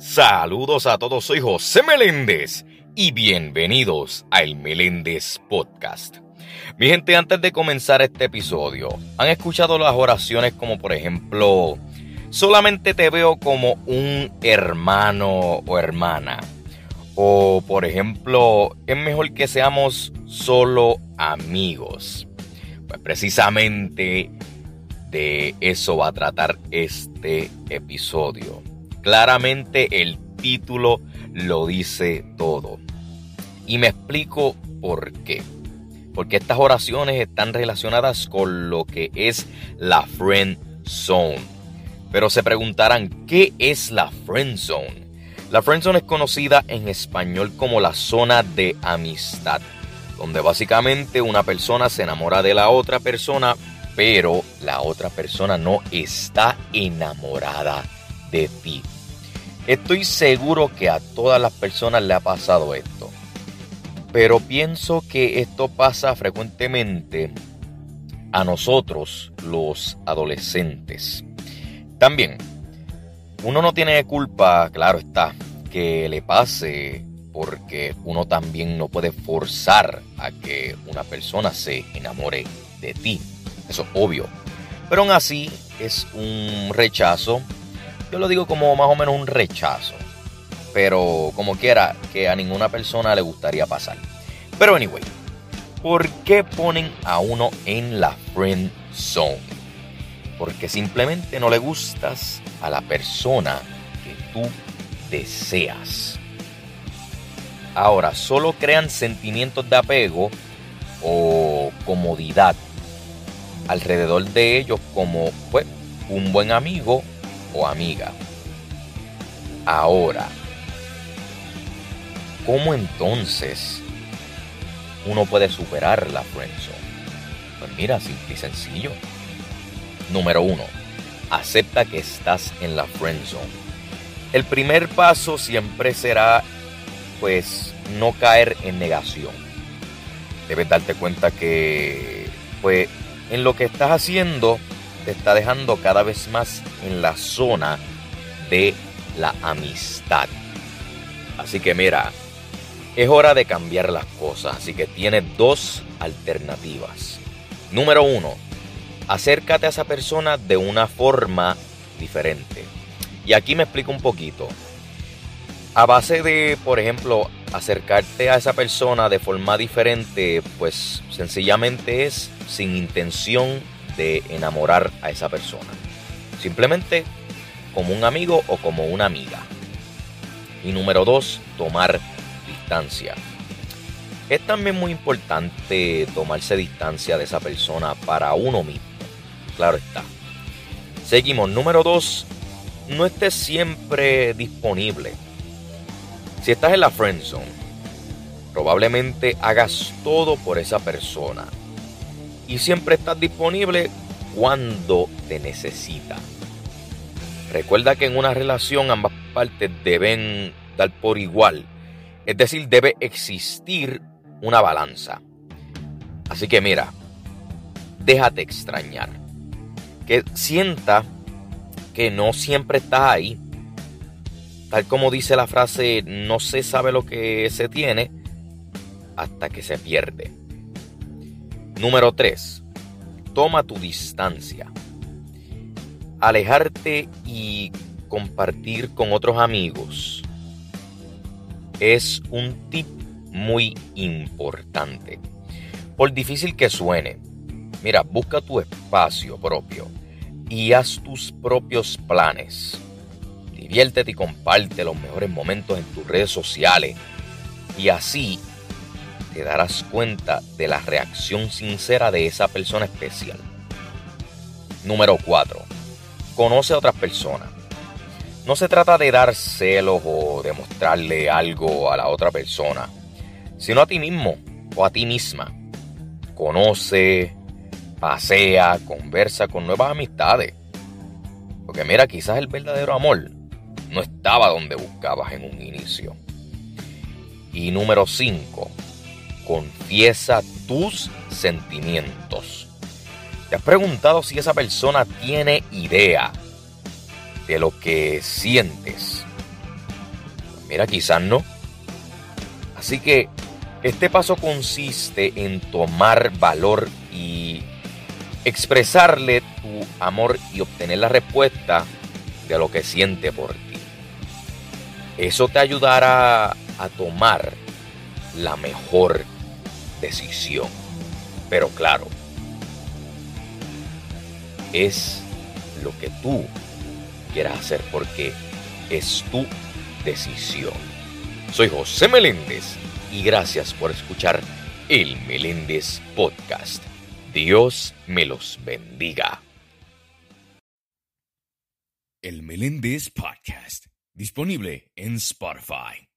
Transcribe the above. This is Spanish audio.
Saludos a todos, soy José Meléndez y bienvenidos a El Meléndez Podcast. Mi gente, antes de comenzar este episodio, ¿han escuchado las oraciones como por ejemplo, solamente te veo como un hermano o hermana? O por ejemplo, es mejor que seamos solo amigos. Pues precisamente de eso va a tratar este episodio. Claramente el título lo dice todo. Y me explico por qué. Porque estas oraciones están relacionadas con lo que es la friend zone. Pero se preguntarán, ¿qué es la friend zone? La friend zone es conocida en español como la zona de amistad, donde básicamente una persona se enamora de la otra persona, pero la otra persona no está enamorada de ti. Estoy seguro que a todas las personas le ha pasado esto. Pero pienso que esto pasa frecuentemente a nosotros los adolescentes. También, uno no tiene culpa, claro está, que le pase porque uno también no puede forzar a que una persona se enamore de ti. Eso es obvio. Pero aún así es un rechazo yo lo digo como más o menos un rechazo. Pero como quiera, que a ninguna persona le gustaría pasar. Pero anyway, ¿por qué ponen a uno en la friend zone? Porque simplemente no le gustas a la persona que tú deseas. Ahora, solo crean sentimientos de apego o comodidad alrededor de ellos como pues, un buen amigo o amiga. Ahora, ¿cómo entonces uno puede superar la friendzone? Pues mira, simple y sencillo. Número uno, acepta que estás en la friendzone. El primer paso siempre será, pues, no caer en negación. Debes darte cuenta que, pues, en lo que estás haciendo te está dejando cada vez más en la zona de la amistad. Así que mira, es hora de cambiar las cosas, así que tienes dos alternativas. Número uno, acércate a esa persona de una forma diferente. Y aquí me explico un poquito. A base de, por ejemplo, acercarte a esa persona de forma diferente, pues sencillamente es sin intención enamorar a esa persona. Simplemente como un amigo o como una amiga. Y número dos, tomar distancia. Es también muy importante tomarse distancia de esa persona para uno mismo. Claro está. Seguimos. Número dos, no estés siempre disponible. Si estás en la friend zone, probablemente hagas todo por esa persona y siempre estás disponible cuando te necesita. Recuerda que en una relación ambas partes deben dar por igual, es decir, debe existir una balanza. Así que mira, déjate extrañar, que sienta que no siempre estás ahí. Tal como dice la frase, no se sabe lo que se tiene hasta que se pierde. Número 3. Toma tu distancia. Alejarte y compartir con otros amigos es un tip muy importante. Por difícil que suene, mira, busca tu espacio propio y haz tus propios planes. Diviértete y comparte los mejores momentos en tus redes sociales y así te darás cuenta de la reacción sincera de esa persona especial. Número 4. Conoce a otras personas. No se trata de dar celos o demostrarle algo a la otra persona, sino a ti mismo o a ti misma. Conoce, pasea, conversa con nuevas amistades. Porque mira, quizás el verdadero amor no estaba donde buscabas en un inicio. Y número 5 confiesa tus sentimientos. ¿Te has preguntado si esa persona tiene idea de lo que sientes? Mira, quizás no. Así que este paso consiste en tomar valor y expresarle tu amor y obtener la respuesta de lo que siente por ti. Eso te ayudará a tomar la mejor decisión. Pero claro, es lo que tú quieras hacer porque es tu decisión. Soy José Meléndez y gracias por escuchar el Meléndez Podcast. Dios me los bendiga. El Meléndez Podcast, disponible en Spotify.